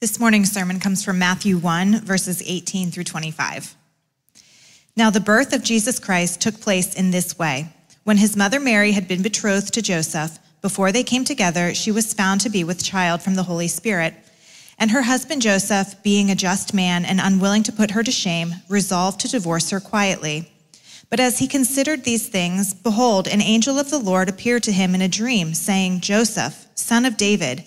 This morning's sermon comes from Matthew 1, verses 18 through 25. Now, the birth of Jesus Christ took place in this way. When his mother Mary had been betrothed to Joseph, before they came together, she was found to be with child from the Holy Spirit. And her husband Joseph, being a just man and unwilling to put her to shame, resolved to divorce her quietly. But as he considered these things, behold, an angel of the Lord appeared to him in a dream, saying, Joseph, son of David,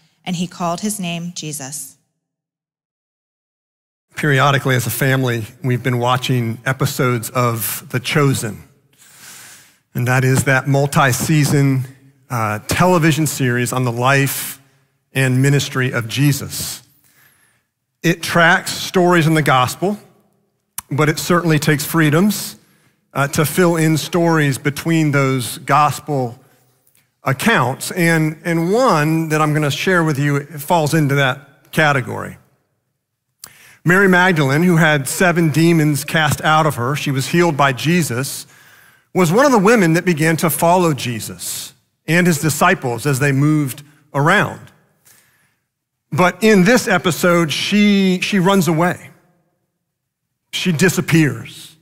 and he called his name Jesus. Periodically, as a family, we've been watching episodes of The Chosen. And that is that multi season uh, television series on the life and ministry of Jesus. It tracks stories in the gospel, but it certainly takes freedoms uh, to fill in stories between those gospel accounts. And, and one that I'm going to share with you falls into that category. Mary Magdalene, who had seven demons cast out of her, she was healed by Jesus, was one of the women that began to follow Jesus and his disciples as they moved around. But in this episode, she, she runs away. She disappears.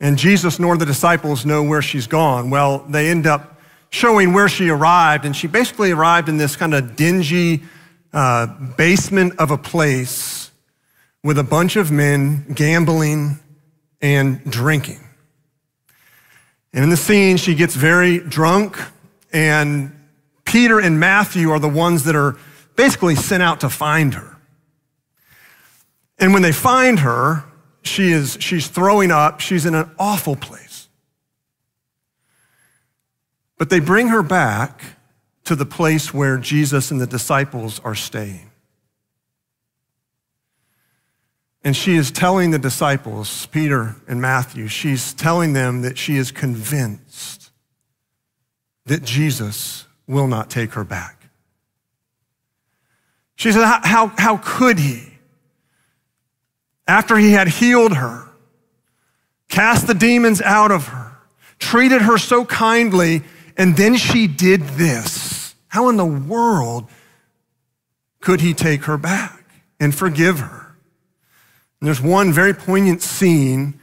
And Jesus nor the disciples know where she's gone. Well, they end up showing where she arrived. And she basically arrived in this kind of dingy uh, basement of a place with a bunch of men gambling and drinking. And in the scene, she gets very drunk, and Peter and Matthew are the ones that are basically sent out to find her. And when they find her, she is, she's throwing up. She's in an awful place. But they bring her back to the place where Jesus and the disciples are staying. And she is telling the disciples, Peter and Matthew, she's telling them that she is convinced that Jesus will not take her back. She said, How, how could he? After he had healed her, cast the demons out of her, treated her so kindly, and then she did this. How in the world could he take her back and forgive her? And there's one very poignant scene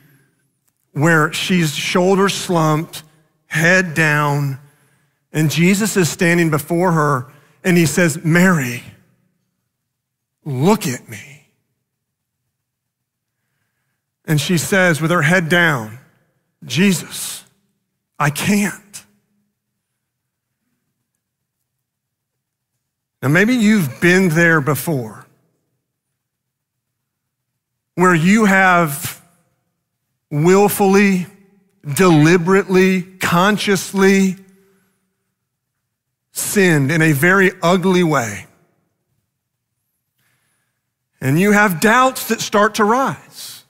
where she's shoulder slumped, head down, and Jesus is standing before her and he says, Mary, look at me. And she says, with her head down, Jesus, I can't. Now, maybe you've been there before where you have willfully, deliberately, consciously sinned in a very ugly way. And you have doubts that start to rise,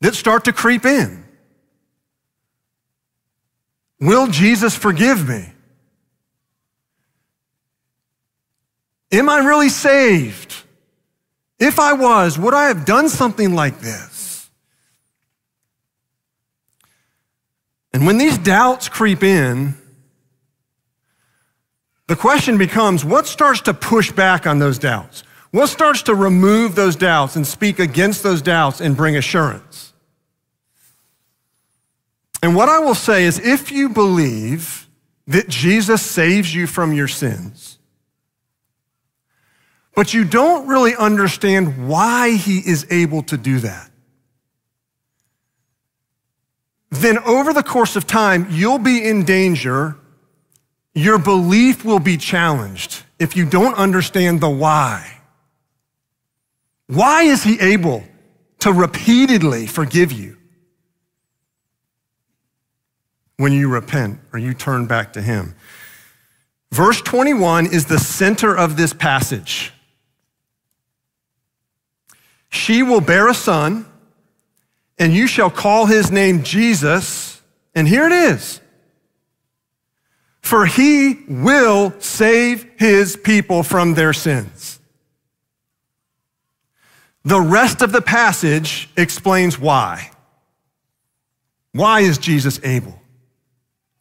that start to creep in. Will Jesus forgive me? Am I really saved? If I was, would I have done something like this? And when these doubts creep in, the question becomes what starts to push back on those doubts? What starts to remove those doubts and speak against those doubts and bring assurance? And what I will say is if you believe that Jesus saves you from your sins, but you don't really understand why he is able to do that. Then, over the course of time, you'll be in danger. Your belief will be challenged if you don't understand the why. Why is he able to repeatedly forgive you when you repent or you turn back to him? Verse 21 is the center of this passage. She will bear a son, and you shall call his name Jesus. And here it is. For he will save his people from their sins. The rest of the passage explains why. Why is Jesus able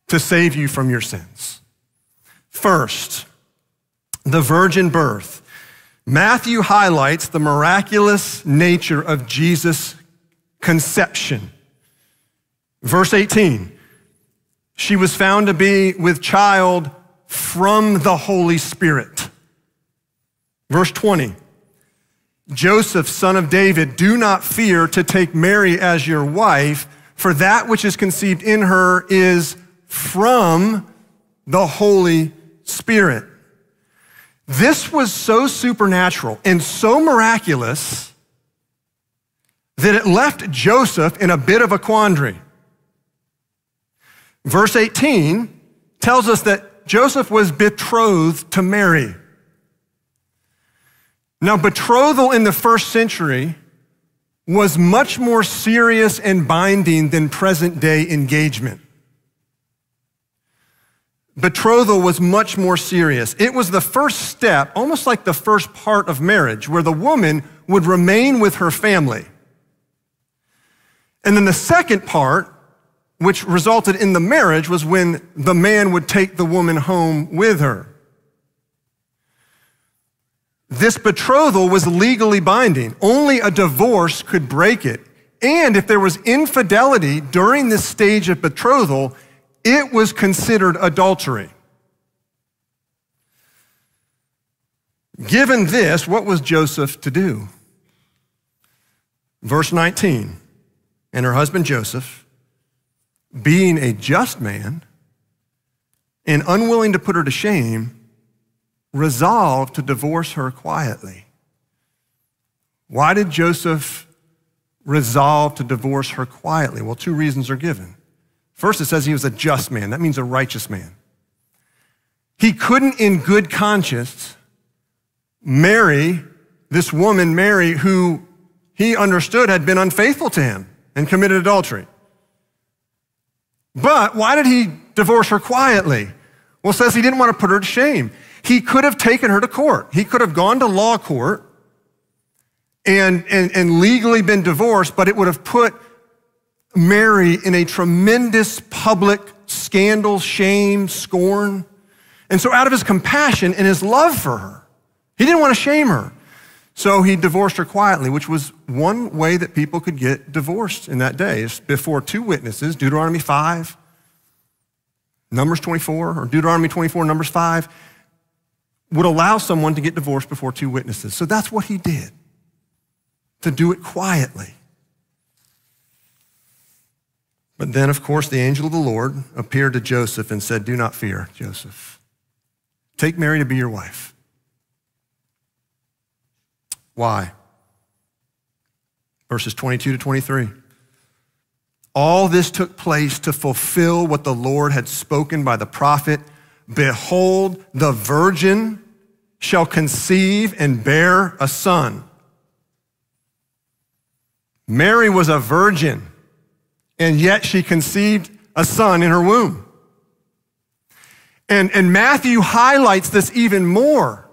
to save you from your sins? First, the virgin birth. Matthew highlights the miraculous nature of Jesus' conception. Verse 18 She was found to be with child from the Holy Spirit. Verse 20 Joseph, son of David, do not fear to take Mary as your wife, for that which is conceived in her is from the Holy Spirit. This was so supernatural and so miraculous that it left Joseph in a bit of a quandary. Verse 18 tells us that Joseph was betrothed to Mary. Now, betrothal in the first century was much more serious and binding than present day engagement betrothal was much more serious. It was the first step, almost like the first part of marriage, where the woman would remain with her family. And then the second part, which resulted in the marriage, was when the man would take the woman home with her. This betrothal was legally binding. Only a divorce could break it. And if there was infidelity during this stage of betrothal, it was considered adultery. Given this, what was Joseph to do? Verse 19, and her husband Joseph, being a just man and unwilling to put her to shame, resolved to divorce her quietly. Why did Joseph resolve to divorce her quietly? Well, two reasons are given. First, it says he was a just man. That means a righteous man. He couldn't, in good conscience, marry this woman, Mary, who he understood had been unfaithful to him and committed adultery. But why did he divorce her quietly? Well, says he didn't want to put her to shame. He could have taken her to court. He could have gone to law court and, and, and legally been divorced, but it would have put Mary in a tremendous public scandal, shame, scorn. And so, out of his compassion and his love for her, he didn't want to shame her. So he divorced her quietly, which was one way that people could get divorced in that day. Is before two witnesses, Deuteronomy 5, Numbers 24, or Deuteronomy 24, Numbers 5, would allow someone to get divorced before two witnesses. So that's what he did, to do it quietly. But then, of course, the angel of the Lord appeared to Joseph and said, Do not fear, Joseph. Take Mary to be your wife. Why? Verses 22 to 23. All this took place to fulfill what the Lord had spoken by the prophet Behold, the virgin shall conceive and bear a son. Mary was a virgin and yet she conceived a son in her womb. And, and Matthew highlights this even more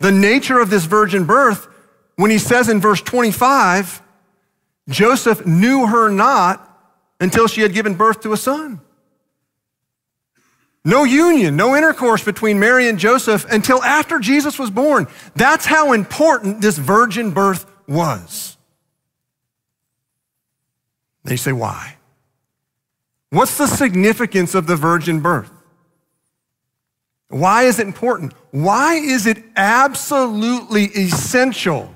the nature of this virgin birth when he says in verse 25, Joseph knew her not until she had given birth to a son. No union, no intercourse between Mary and Joseph until after Jesus was born. That's how important this virgin birth was. They say, why? What's the significance of the virgin birth? Why is it important? Why is it absolutely essential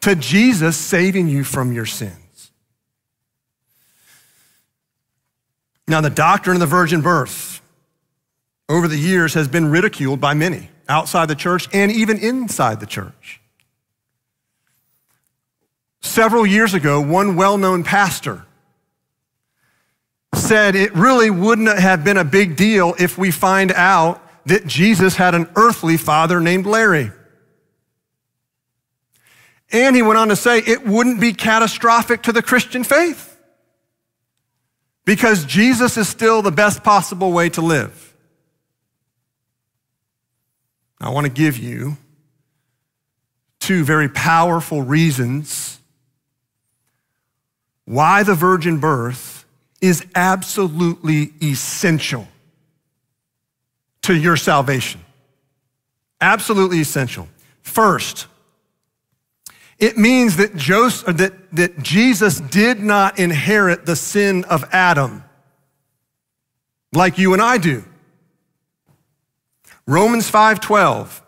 to Jesus saving you from your sins? Now, the doctrine of the virgin birth over the years has been ridiculed by many outside the church and even inside the church. Several years ago, one well known pastor said it really wouldn't have been a big deal if we find out that Jesus had an earthly father named Larry. And he went on to say it wouldn't be catastrophic to the Christian faith because Jesus is still the best possible way to live. I want to give you two very powerful reasons why the virgin birth is absolutely essential to your salvation. Absolutely essential. First, it means that, Joseph, uh, that, that Jesus did not inherit the sin of Adam like you and I do. Romans 5:12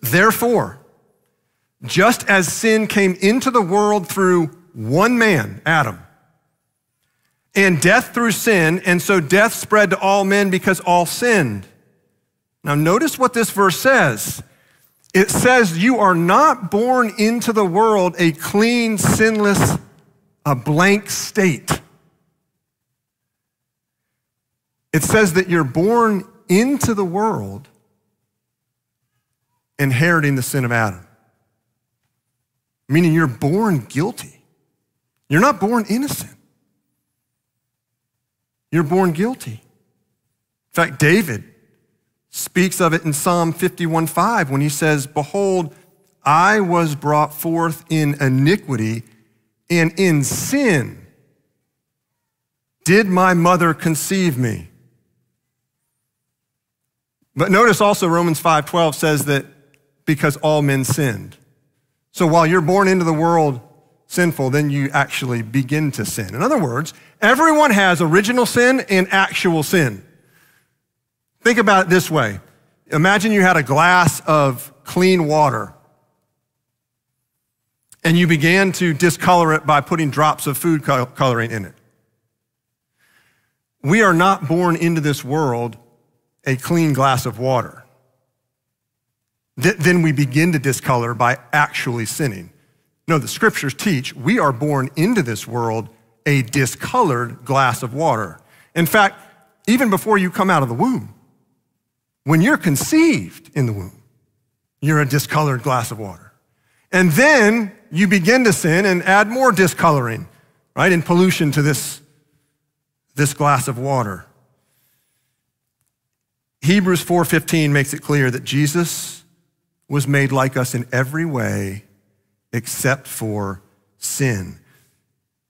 Therefore just as sin came into the world through one man Adam and death through sin and so death spread to all men because all sinned Now notice what this verse says it says you are not born into the world a clean sinless a blank state it says that you're born into the world inheriting the sin of Adam. Meaning you're born guilty. You're not born innocent. You're born guilty. In fact, David speaks of it in Psalm 51:5 when he says, Behold, I was brought forth in iniquity, and in sin did my mother conceive me. But notice also Romans 5:12 says that because all men sinned. So while you're born into the world sinful, then you actually begin to sin. In other words, everyone has original sin and actual sin. Think about it this way. Imagine you had a glass of clean water and you began to discolor it by putting drops of food coloring in it. We are not born into this world a clean glass of water. Then we begin to discolor by actually sinning. No, the scriptures teach we are born into this world a discolored glass of water. In fact, even before you come out of the womb, when you're conceived in the womb, you're a discolored glass of water. And then you begin to sin and add more discoloring, right, and pollution to this, this glass of water. Hebrews 4:15 makes it clear that Jesus was made like us in every way except for sin.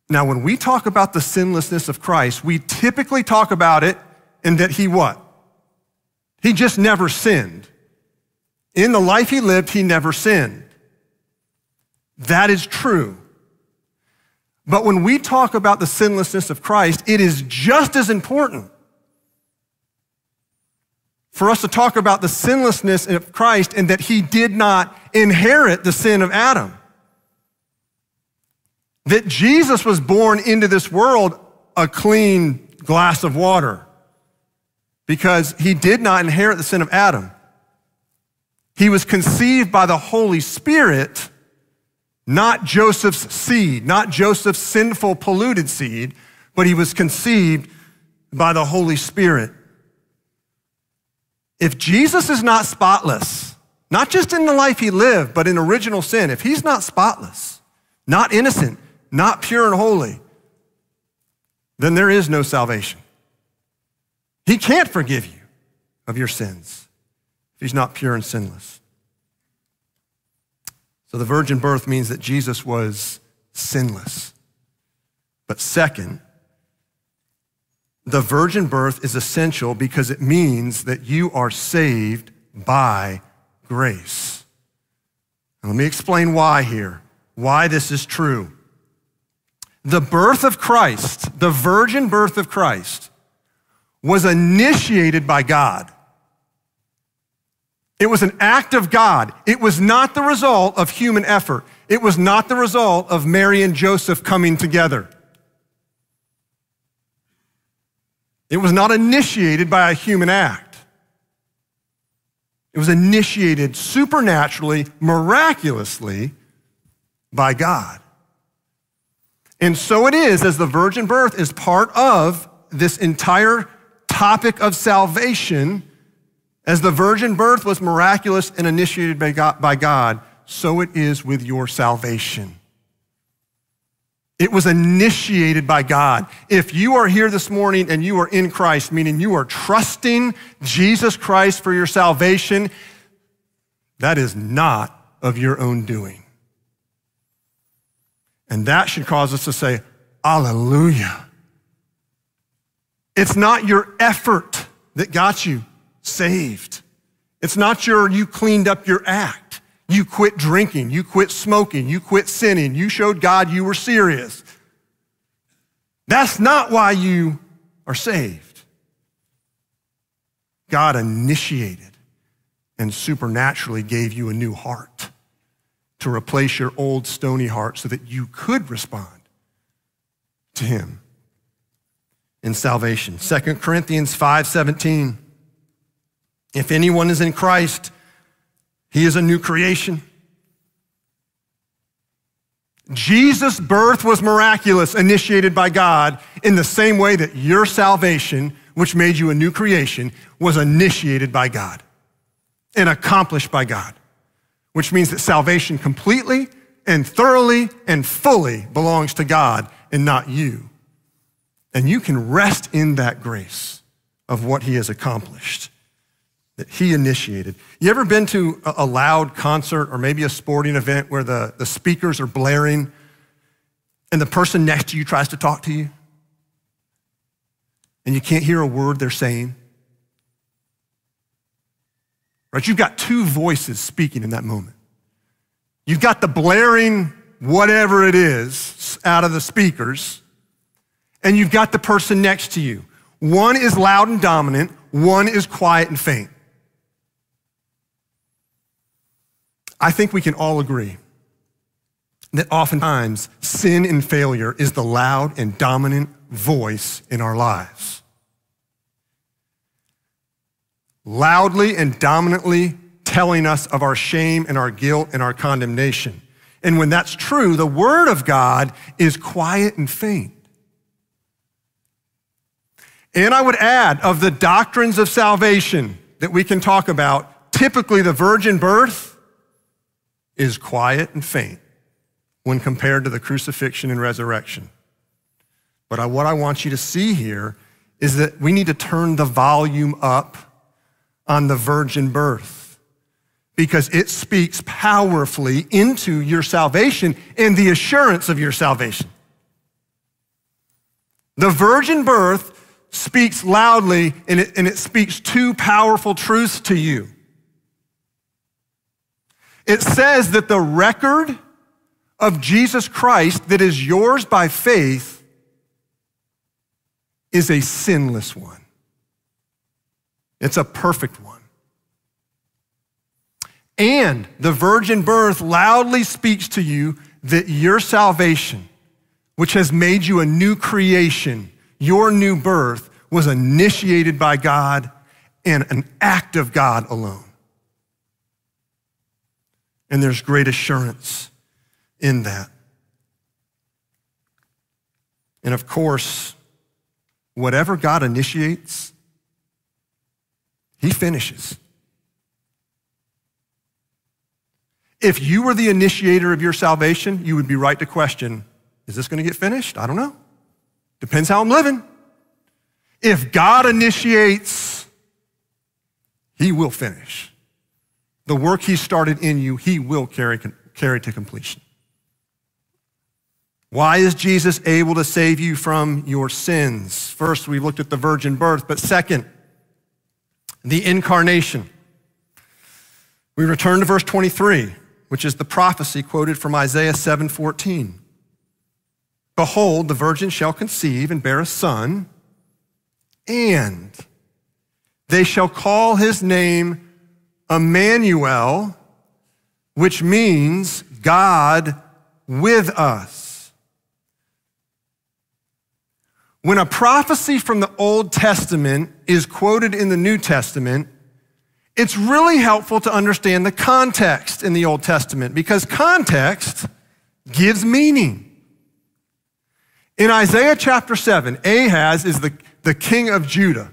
Now, when we talk about the sinlessness of Christ, we typically talk about it in that he what? He just never sinned. In the life he lived, he never sinned. That is true. But when we talk about the sinlessness of Christ, it is just as important for us to talk about the sinlessness of Christ and that he did not inherit the sin of Adam. That Jesus was born into this world a clean glass of water because he did not inherit the sin of Adam. He was conceived by the Holy Spirit, not Joseph's seed, not Joseph's sinful, polluted seed, but he was conceived by the Holy Spirit. If Jesus is not spotless, not just in the life he lived, but in original sin, if he's not spotless, not innocent, not pure and holy, then there is no salvation. He can't forgive you of your sins if he's not pure and sinless. So the virgin birth means that Jesus was sinless. But second, the virgin birth is essential because it means that you are saved by grace. And let me explain why here, why this is true. The birth of Christ, the virgin birth of Christ, was initiated by God. It was an act of God. It was not the result of human effort. It was not the result of Mary and Joseph coming together. It was not initiated by a human act. It was initiated supernaturally, miraculously by God. And so it is, as the virgin birth is part of this entire topic of salvation, as the virgin birth was miraculous and initiated by God, so it is with your salvation. It was initiated by God. If you are here this morning and you are in Christ, meaning you are trusting Jesus Christ for your salvation, that is not of your own doing. And that should cause us to say, Alleluia. It's not your effort that got you saved. It's not your, you cleaned up your act. You quit drinking. You quit smoking. You quit sinning. You showed God you were serious. That's not why you are saved. God initiated and supernaturally gave you a new heart to replace your old stony heart so that you could respond to him in salvation. 2 Corinthians 5:17 If anyone is in Christ, he is a new creation. Jesus' birth was miraculous, initiated by God, in the same way that your salvation, which made you a new creation, was initiated by God and accomplished by God, which means that salvation completely and thoroughly and fully belongs to God and not you. And you can rest in that grace of what He has accomplished that he initiated. You ever been to a loud concert or maybe a sporting event where the, the speakers are blaring and the person next to you tries to talk to you and you can't hear a word they're saying? Right? You've got two voices speaking in that moment. You've got the blaring, whatever it is, out of the speakers, and you've got the person next to you. One is loud and dominant, one is quiet and faint. I think we can all agree that oftentimes sin and failure is the loud and dominant voice in our lives. Loudly and dominantly telling us of our shame and our guilt and our condemnation. And when that's true, the Word of God is quiet and faint. And I would add, of the doctrines of salvation that we can talk about, typically the virgin birth is quiet and faint when compared to the crucifixion and resurrection. But what I want you to see here is that we need to turn the volume up on the virgin birth because it speaks powerfully into your salvation and the assurance of your salvation. The virgin birth speaks loudly and it, and it speaks two powerful truths to you. It says that the record of Jesus Christ that is yours by faith is a sinless one. It's a perfect one. And the virgin birth loudly speaks to you that your salvation, which has made you a new creation, your new birth, was initiated by God and an act of God alone. And there's great assurance in that. And of course, whatever God initiates, He finishes. If you were the initiator of your salvation, you would be right to question is this going to get finished? I don't know. Depends how I'm living. If God initiates, He will finish. The work he started in you, he will carry, carry to completion. Why is Jesus able to save you from your sins? First, we looked at the virgin birth, but second, the incarnation. We return to verse 23, which is the prophecy quoted from Isaiah 7:14. Behold, the virgin shall conceive and bear a son, and they shall call his name Emmanuel, which means God with us. When a prophecy from the Old Testament is quoted in the New Testament, it's really helpful to understand the context in the Old Testament because context gives meaning. In Isaiah chapter 7, Ahaz is the, the king of Judah.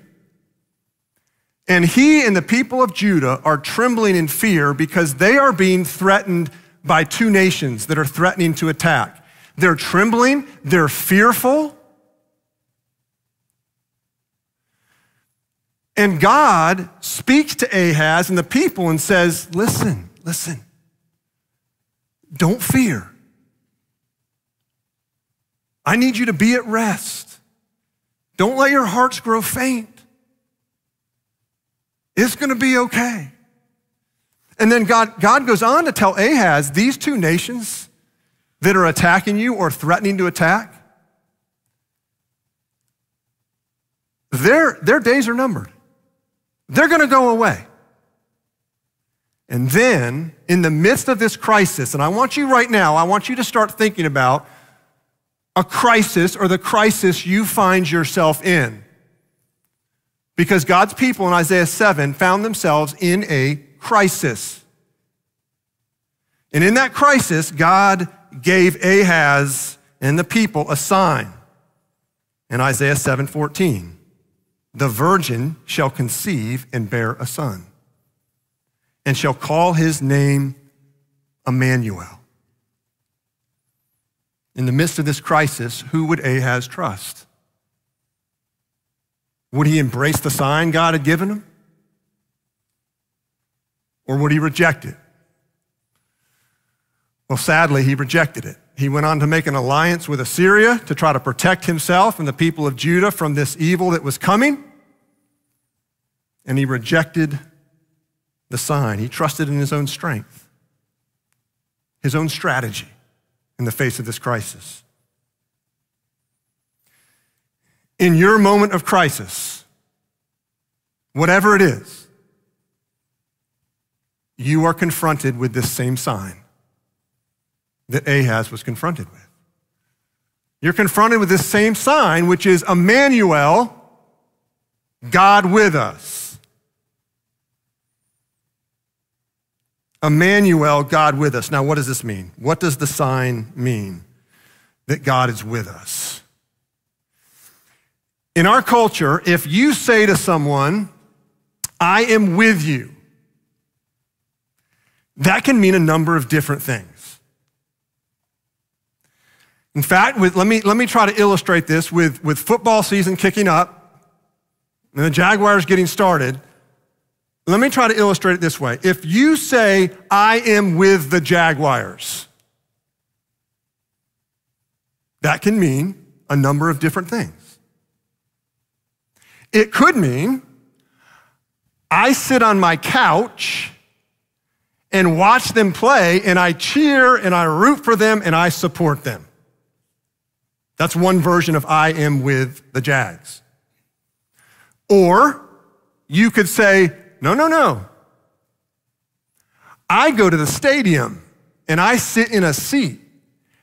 And he and the people of Judah are trembling in fear because they are being threatened by two nations that are threatening to attack. They're trembling, they're fearful. And God speaks to Ahaz and the people and says, Listen, listen, don't fear. I need you to be at rest. Don't let your hearts grow faint. It's going to be okay. And then God, God goes on to tell Ahaz these two nations that are attacking you or threatening to attack, their, their days are numbered. They're going to go away. And then, in the midst of this crisis, and I want you right now, I want you to start thinking about a crisis or the crisis you find yourself in. Because God's people in Isaiah 7 found themselves in a crisis. And in that crisis, God gave Ahaz and the people a sign. In Isaiah 7:14, the virgin shall conceive and bear a son, and shall call his name Emmanuel. In the midst of this crisis, who would Ahaz trust? Would he embrace the sign God had given him? Or would he reject it? Well, sadly, he rejected it. He went on to make an alliance with Assyria to try to protect himself and the people of Judah from this evil that was coming. And he rejected the sign. He trusted in his own strength, his own strategy in the face of this crisis. In your moment of crisis, whatever it is, you are confronted with this same sign that Ahaz was confronted with. You're confronted with this same sign, which is Emmanuel, God with us. Emmanuel, God with us. Now, what does this mean? What does the sign mean that God is with us? In our culture, if you say to someone, I am with you, that can mean a number of different things. In fact, with, let, me, let me try to illustrate this with, with football season kicking up and the Jaguars getting started. Let me try to illustrate it this way. If you say, I am with the Jaguars, that can mean a number of different things. It could mean, I sit on my couch and watch them play, and I cheer and I root for them and I support them. That's one version of I am with the Jags. Or you could say, no, no, no. I go to the stadium and I sit in a seat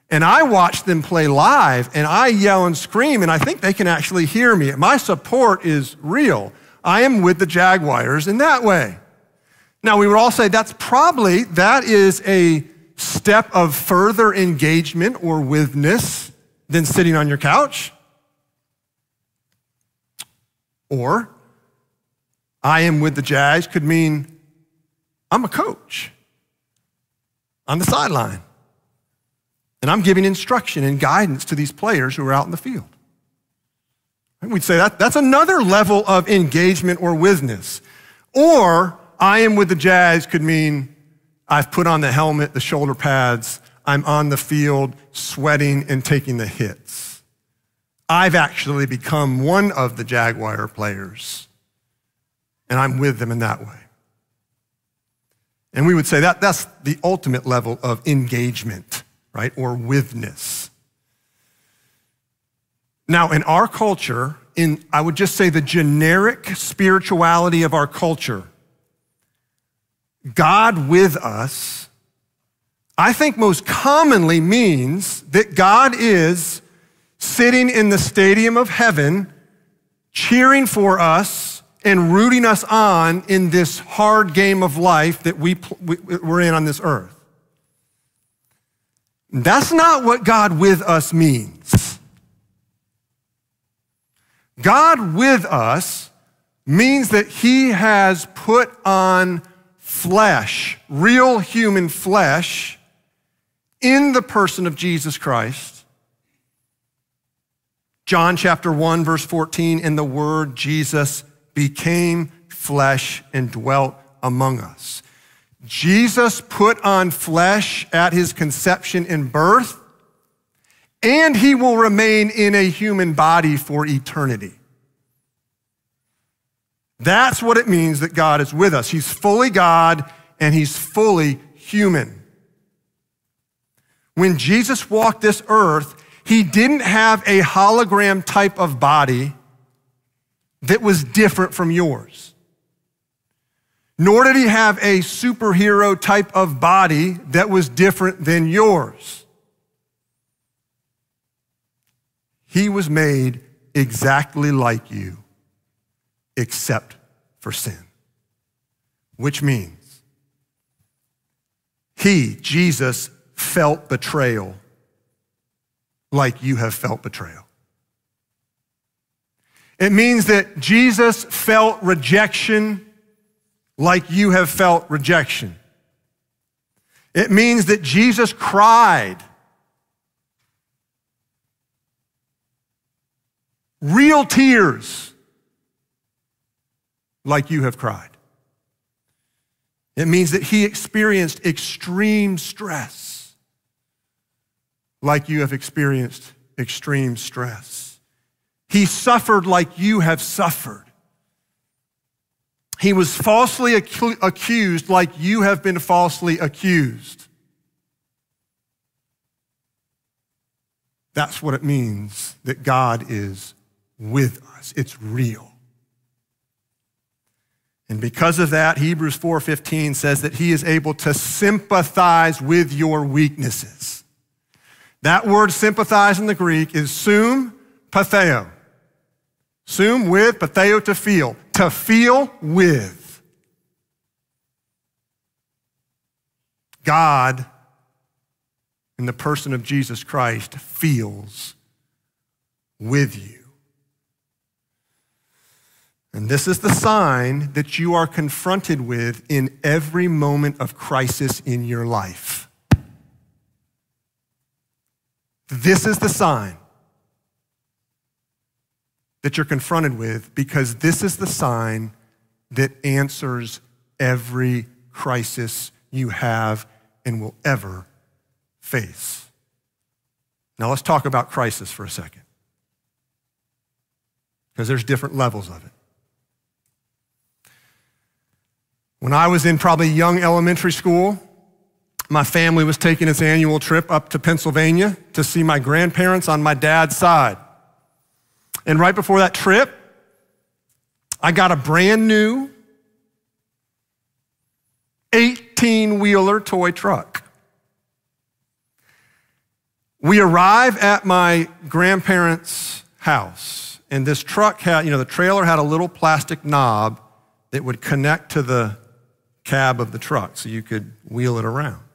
and I watch them play live and I yell and scream and I think they can actually hear me. My support is real. I am with the Jaguars in that way. Now, we would all say that's probably, that is a step of further engagement or withness than sitting on your couch. Or, I am with the Jags could mean I'm a coach on the sideline. And I'm giving instruction and guidance to these players who are out in the field. And we'd say that that's another level of engagement or withness. Or I am with the Jags could mean I've put on the helmet, the shoulder pads, I'm on the field sweating and taking the hits. I've actually become one of the Jaguar players, and I'm with them in that way. And we would say that that's the ultimate level of engagement, right? Or withness. Now, in our culture, in I would just say the generic spirituality of our culture, God with us, I think most commonly means that God is sitting in the stadium of heaven, cheering for us and rooting us on in this hard game of life that we, we're in on this earth. That's not what God with us means. God with us means that he has put on flesh, real human flesh, in the person of Jesus Christ. John chapter 1, verse 14, in the word Jesus became flesh and dwelt among us. Jesus put on flesh at his conception and birth, and he will remain in a human body for eternity. That's what it means that God is with us. He's fully God and he's fully human. When Jesus walked this earth, he didn't have a hologram type of body that was different from yours. Nor did he have a superhero type of body that was different than yours. He was made exactly like you, except for sin. Which means he, Jesus, felt betrayal like you have felt betrayal. It means that Jesus felt rejection like you have felt rejection. It means that Jesus cried. Real tears like you have cried. It means that he experienced extreme stress like you have experienced extreme stress. He suffered like you have suffered. He was falsely accused like you have been falsely accused. That's what it means that God is with us. It's real. And because of that, Hebrews 4:15 says that he is able to sympathize with your weaknesses. That word sympathize in the Greek is sum patheo. Sum with, patheo to feel. To feel with. God, in the person of Jesus Christ, feels with you. And this is the sign that you are confronted with in every moment of crisis in your life. This is the sign that you're confronted with because this is the sign that answers every crisis you have and will ever face. Now let's talk about crisis for a second because there's different levels of it. When I was in probably young elementary school, my family was taking its annual trip up to Pennsylvania to see my grandparents on my dad's side. And right before that trip, I got a brand new 18 wheeler toy truck. We arrive at my grandparents' house, and this truck had, you know, the trailer had a little plastic knob that would connect to the cab of the truck so you could wheel it around.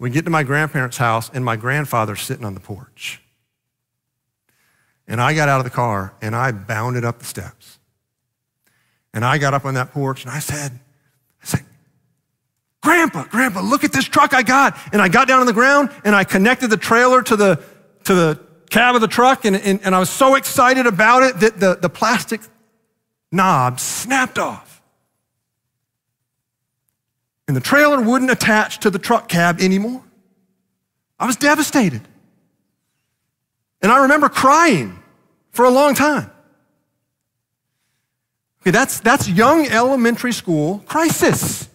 We get to my grandparents' house, and my grandfather's sitting on the porch. And I got out of the car and I bounded up the steps. And I got up on that porch and I said, I said, Grandpa, Grandpa, look at this truck I got. And I got down on the ground and I connected the trailer to the, to the cab of the truck. And, and, and I was so excited about it that the, the plastic knob snapped off and the trailer wouldn't attach to the truck cab anymore. I was devastated. And I remember crying for a long time. Okay, that's, that's young elementary school crisis.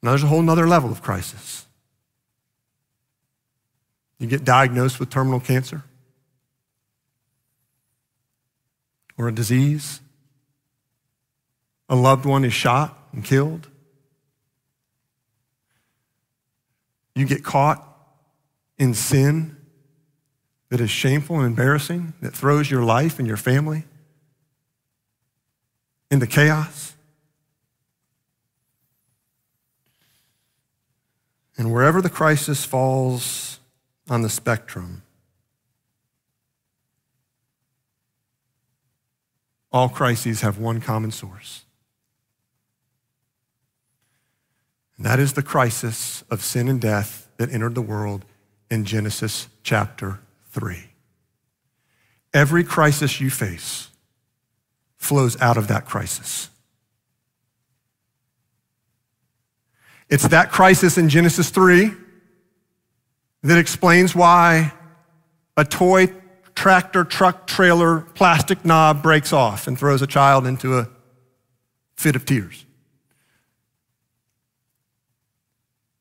Now there's a whole nother level of crisis. You get diagnosed with terminal cancer or a disease a loved one is shot and killed. You get caught in sin that is shameful and embarrassing, that throws your life and your family into chaos. And wherever the crisis falls on the spectrum, all crises have one common source. And that is the crisis of sin and death that entered the world in Genesis chapter 3. Every crisis you face flows out of that crisis. It's that crisis in Genesis 3 that explains why a toy tractor, truck, trailer, plastic knob breaks off and throws a child into a fit of tears.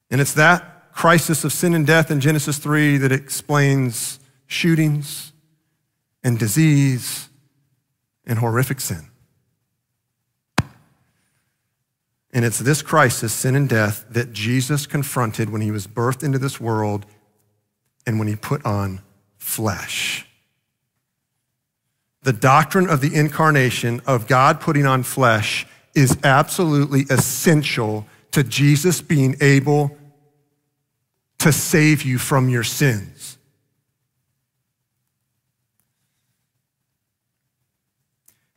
And it's that crisis of sin and death in Genesis 3 that explains shootings and disease and horrific sin. And it's this crisis, sin and death, that Jesus confronted when he was birthed into this world and when he put on flesh. The doctrine of the incarnation, of God putting on flesh, is absolutely essential to Jesus being able to save you from your sins.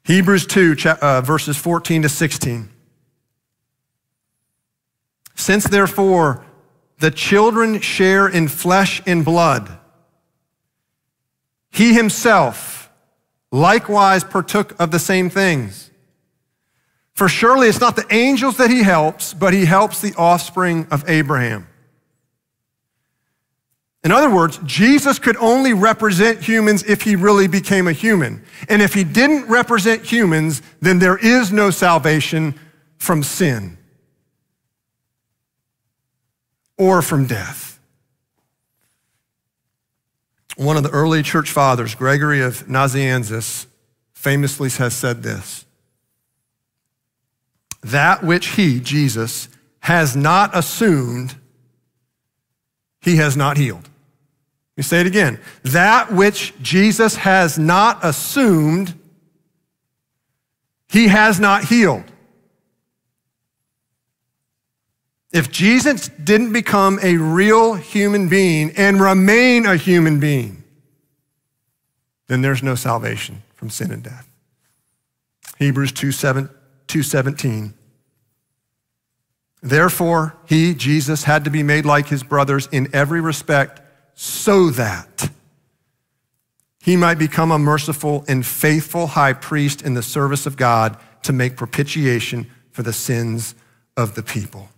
Hebrews 2, uh, verses 14 to 16. Since therefore the children share in flesh and blood, he himself likewise partook of the same things. For surely it's not the angels that he helps, but he helps the offspring of Abraham. In other words, Jesus could only represent humans if he really became a human. And if he didn't represent humans, then there is no salvation from sin or from death. One of the early church fathers, Gregory of Nazianzus, famously has said this That which he, Jesus, has not assumed, he has not healed. Let me say it again. That which Jesus has not assumed, he has not healed. If Jesus didn't become a real human being and remain a human being, then there's no salvation from sin and death. Hebrews 2, 7, 2.17. Therefore, he, Jesus, had to be made like his brothers in every respect so that he might become a merciful and faithful high priest in the service of God to make propitiation for the sins of the people.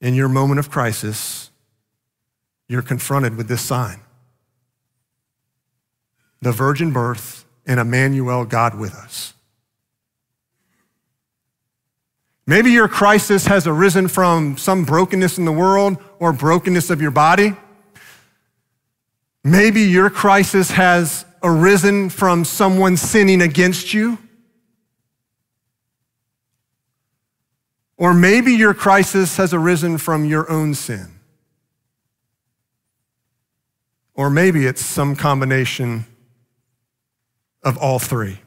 in your moment of crisis, you're confronted with this sign the virgin birth and Emmanuel, God with us. Maybe your crisis has arisen from some brokenness in the world or brokenness of your body. Maybe your crisis has arisen from someone sinning against you. Or maybe your crisis has arisen from your own sin. Or maybe it's some combination of all three.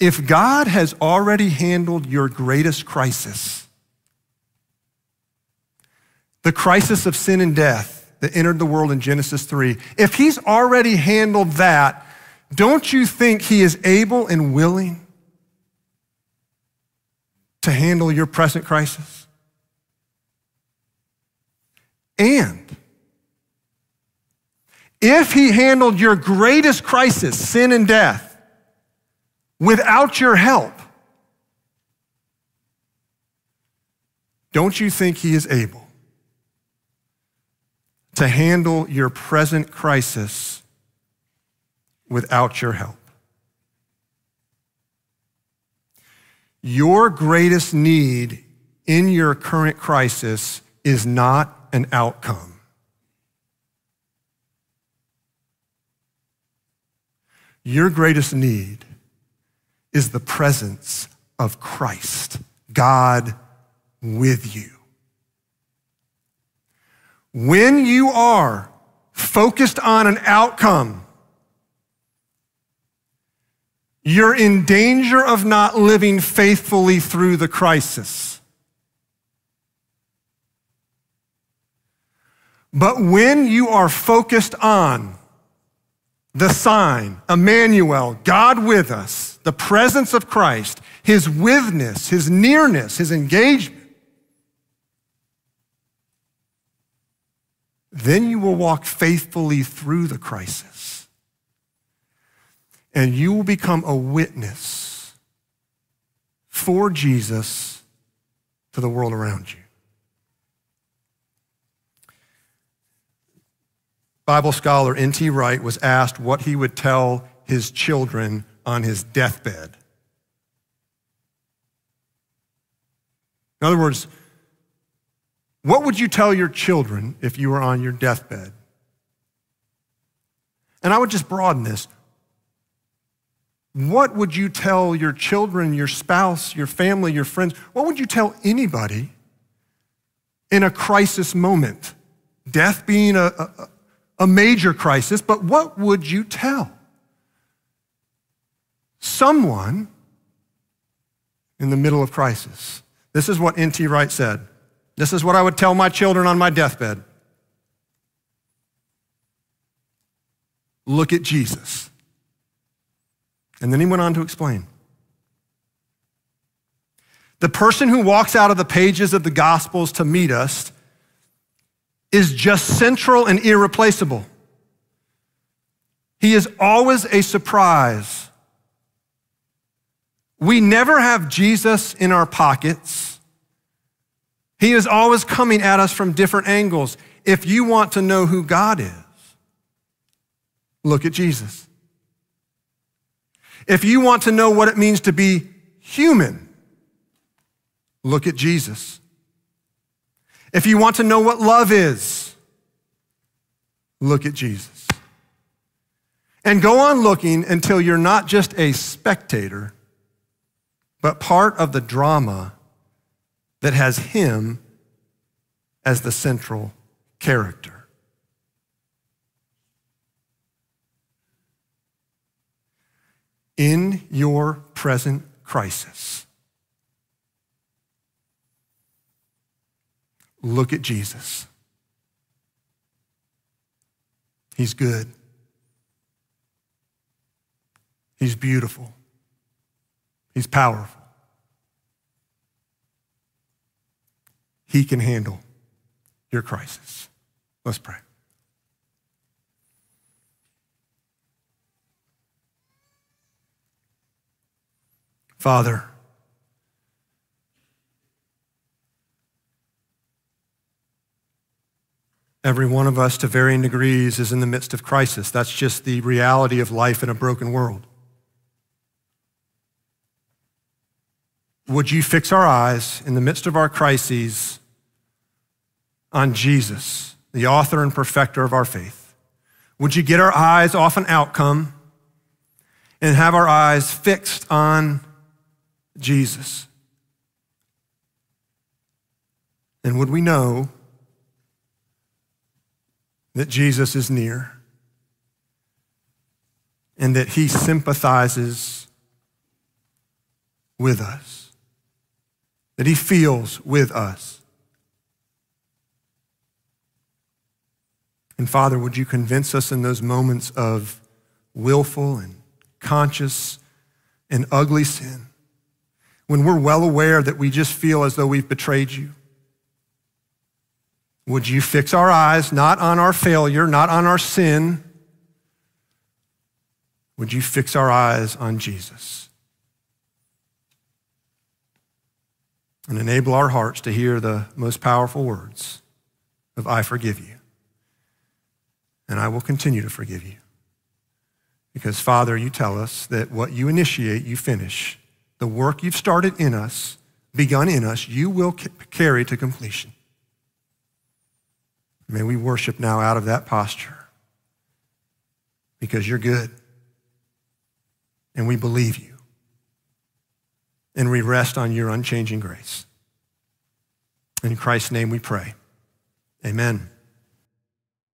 If God has already handled your greatest crisis, the crisis of sin and death that entered the world in Genesis 3, if He's already handled that, don't you think He is able and willing to handle your present crisis? And if he handled your greatest crisis, sin and death, without your help, don't you think he is able to handle your present crisis without your help? Your greatest need in your current crisis is not an outcome. Your greatest need is the presence of Christ, God with you. When you are focused on an outcome, you're in danger of not living faithfully through the crisis. But when you are focused on the sign, Emmanuel, God with us, the presence of Christ, his withness, his nearness, his engagement, then you will walk faithfully through the crisis. And you will become a witness for Jesus to the world around you. Bible scholar N.T. Wright was asked what he would tell his children on his deathbed. In other words, what would you tell your children if you were on your deathbed? And I would just broaden this. What would you tell your children, your spouse, your family, your friends? What would you tell anybody in a crisis moment? Death being a, a, a major crisis, but what would you tell? Someone in the middle of crisis. This is what N.T. Wright said. This is what I would tell my children on my deathbed. Look at Jesus. And then he went on to explain. The person who walks out of the pages of the Gospels to meet us is just central and irreplaceable. He is always a surprise. We never have Jesus in our pockets. He is always coming at us from different angles. If you want to know who God is, look at Jesus. If you want to know what it means to be human, look at Jesus. If you want to know what love is, look at Jesus. And go on looking until you're not just a spectator, but part of the drama that has him as the central character. In your present crisis, Look at Jesus. He's good. He's beautiful. He's powerful. He can handle your crisis. Let's pray. Father, Every one of us, to varying degrees, is in the midst of crisis. That's just the reality of life in a broken world. Would you fix our eyes in the midst of our crises on Jesus, the author and perfecter of our faith? Would you get our eyes off an outcome and have our eyes fixed on Jesus? And would we know that Jesus is near and that he sympathizes with us, that he feels with us. And Father, would you convince us in those moments of willful and conscious and ugly sin, when we're well aware that we just feel as though we've betrayed you, would you fix our eyes not on our failure, not on our sin? Would you fix our eyes on Jesus? And enable our hearts to hear the most powerful words of I forgive you. And I will continue to forgive you. Because, Father, you tell us that what you initiate, you finish. The work you've started in us, begun in us, you will carry to completion. May we worship now out of that posture because you're good and we believe you and we rest on your unchanging grace. In Christ's name we pray. Amen.